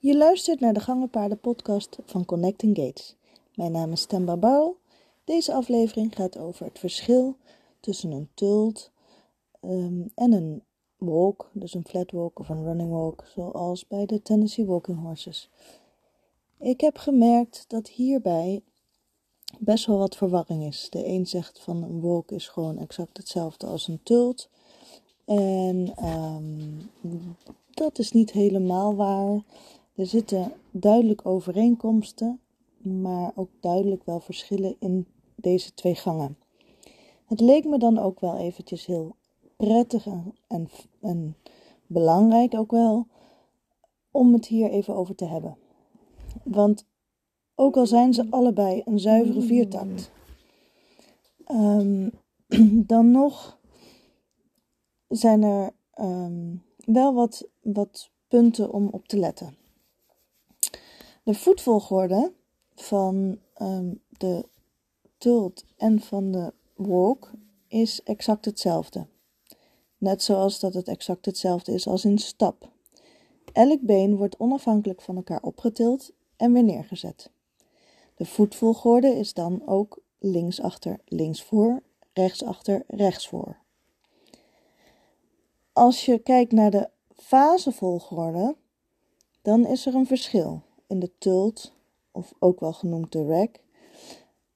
Je luistert naar de Gangenpaarden podcast van Connecting Gates. Mijn naam is Stemba Barrel. Deze aflevering gaat over het verschil tussen een tult ehm, en een walk, dus een flat walk of een running walk, zoals bij de Tennessee Walking Horses. Ik heb gemerkt dat hierbij best wel wat verwarring is. De een zegt van een walk is gewoon exact hetzelfde als een tult. En ehm, dat is niet helemaal waar. Er zitten duidelijk overeenkomsten, maar ook duidelijk wel verschillen in deze twee gangen. Het leek me dan ook wel eventjes heel prettig en, en, belangrijk ook wel om het hier even over te hebben. Want ook al zijn ze allebei een zuivere viertakt, um, dan nog zijn er ehm, wel wat, wat punten om op te letten. De voetvolgorde van ehm, de tult en van de walk is exact hetzelfde. Net zoals dat het exact hetzelfde is als in stap. Elk been wordt onafhankelijk van elkaar opgetild en weer neergezet. De voetvolgorde is dan ook linksachter, linksvoor, rechtsachter, rechtsvoor. Als je kijkt naar de fasevolgorde, dan is er een verschil in de tult, of ook wel genoemd de rack,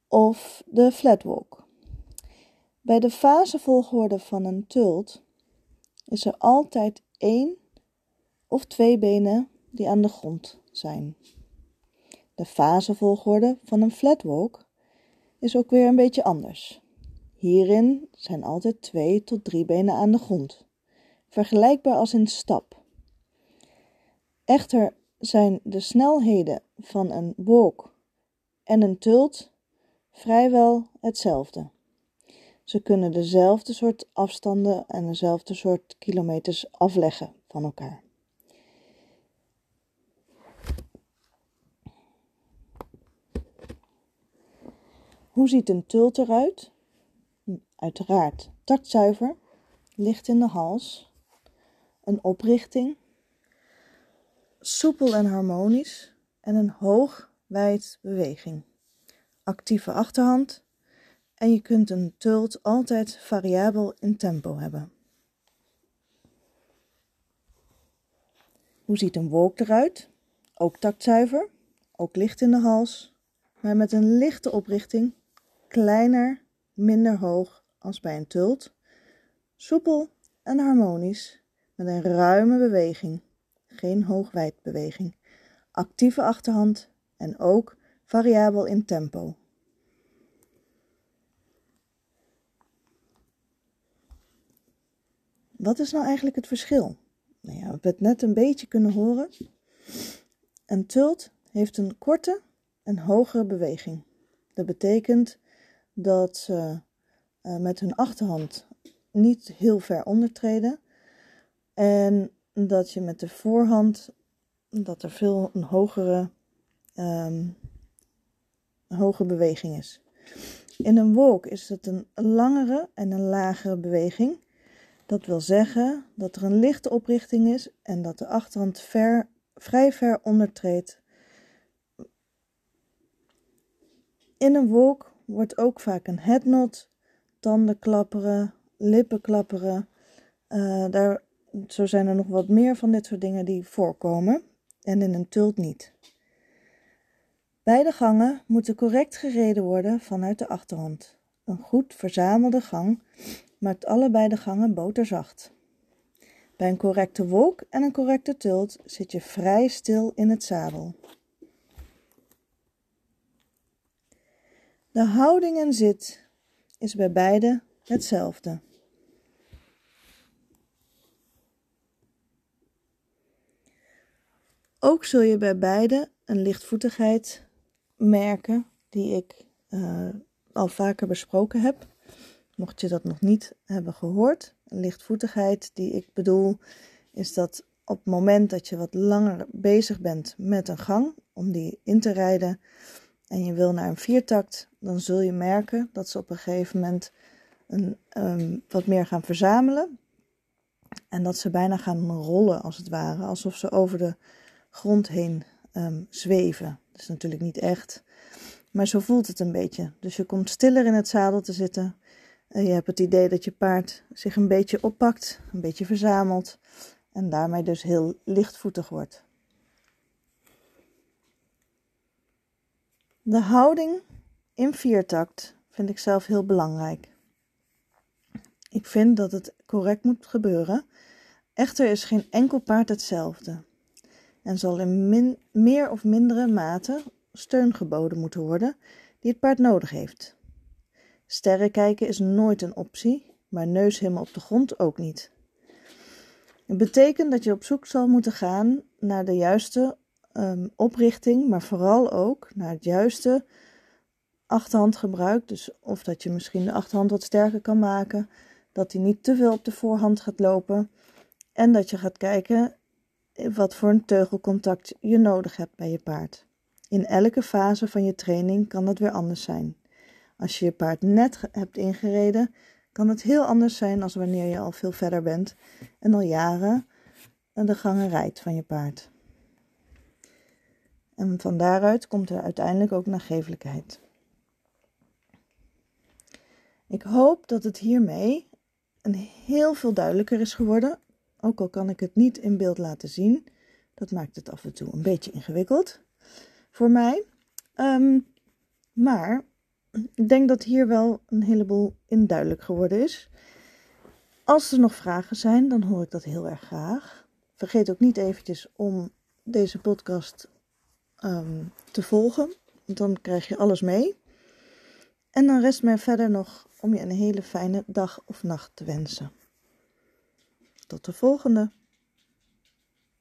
of de flatwalk. Bij de fasevolgorde van een tult is er altijd één of twee benen die aan de grond zijn. De fasevolgorde van een flatwalk is ook weer een beetje anders. Hierin zijn altijd twee tot drie benen aan de grond, vergelijkbaar als in stap. Echter zijn de snelheden van een walk en een tult vrijwel hetzelfde. Ze kunnen dezelfde soort afstanden en dezelfde soort kilometers afleggen van elkaar. Hoe ziet een tult eruit? Uiteraard taktzuiver, licht in de hals, een oprichting soepel en harmonisch en een hoog wijd beweging. Actieve achterhand en je kunt een tult altijd variabel in tempo hebben. Hoe ziet een wolk eruit? Ook taktzuiver, ook licht in de hals, maar met een lichte oprichting, kleiner, minder hoog als bij een tult, soepel en harmonisch met een ruime beweging geen hoogwijdbeweging, actieve achterhand en ook variabel in tempo. Wat is nou eigenlijk het verschil? Nou ja, we hebben het net een beetje kunnen horen. Een tult heeft een korte en hogere beweging. Dat betekent dat ze uh, met hun achterhand niet heel ver ondertreden en dat je met de voorhand, dat er veel een hogere, um, hoge beweging is. In een walk is het een langere en een lagere beweging. Dat wil zeggen dat er een lichte oprichting is en dat de achterhand ver, vrij ver ondertreedt. In een walk wordt ook vaak een headnot, tanden klapperen, lippen klapperen. Uh, daar zo zijn er nog wat meer van dit soort dingen die voorkomen en in een tult niet. Beide gangen moeten correct gereden worden vanuit de achterhand. Een goed verzamelde gang maakt allebei de gangen boterzacht. Bij een correcte wolk en een correcte tult zit je vrij stil in het zadel. De houding en zit is bij beide hetzelfde. Ook zul je bij beide een lichtvoetigheid merken, die ik uh, al vaker besproken heb. Mocht je dat nog niet hebben gehoord, een lichtvoetigheid die ik bedoel, is dat op het moment dat je wat langer bezig bent met een gang, om die in te rijden, en je wil naar een viertakt, dan zul je merken dat ze op een gegeven moment een, um, wat meer gaan verzamelen. En dat ze bijna gaan rollen, als het ware, alsof ze over de grond heen um, zweven. Dat is natuurlijk niet echt, maar zo voelt het een beetje. Dus je komt stiller in het zadel te zitten. En je hebt het idee dat je paard zich een beetje oppakt, een beetje verzamelt en daarmee dus heel lichtvoetig wordt. De houding in viertakt vind ik zelf heel belangrijk. Ik vind dat het correct moet gebeuren. Echter is geen enkel paard hetzelfde en zal in meer of mindere mate steun geboden moeten worden die het paard nodig heeft. Sterren kijken is nooit een optie, maar neus helemaal op de grond ook niet. Het betekent dat je op zoek zal moeten gaan naar de juiste um, oprichting, maar vooral ook naar het juiste achterhandgebruik. Dus of dat je misschien de achterhand wat sterker kan maken, dat hij niet te veel op de voorhand gaat lopen. En dat je gaat kijken wat voor een teugelcontact je nodig hebt bij je paard. In elke fase van je training kan dat weer anders zijn. Als je je paard net hebt ingereden, kan het heel anders zijn als wanneer je al veel verder bent en al jaren de gangen rijdt van je paard. En van daaruit komt er uiteindelijk ook nagevelijkheid. Ik hoop dat het hiermee een heel veel duidelijker is geworden. Ook al kan ik het niet in beeld laten zien. Dat maakt het af en toe een beetje ingewikkeld voor mij. Ehm, maar ik denk dat hier wel een heleboel in duidelijk geworden is. Als er nog vragen zijn, dan hoor ik dat heel erg graag. Vergeet ook niet eventjes om deze podcast um, te volgen. Dan krijg je alles mee. En dan rest mij verder nog om je een hele fijne dag of nacht te wensen. Tot de volgende.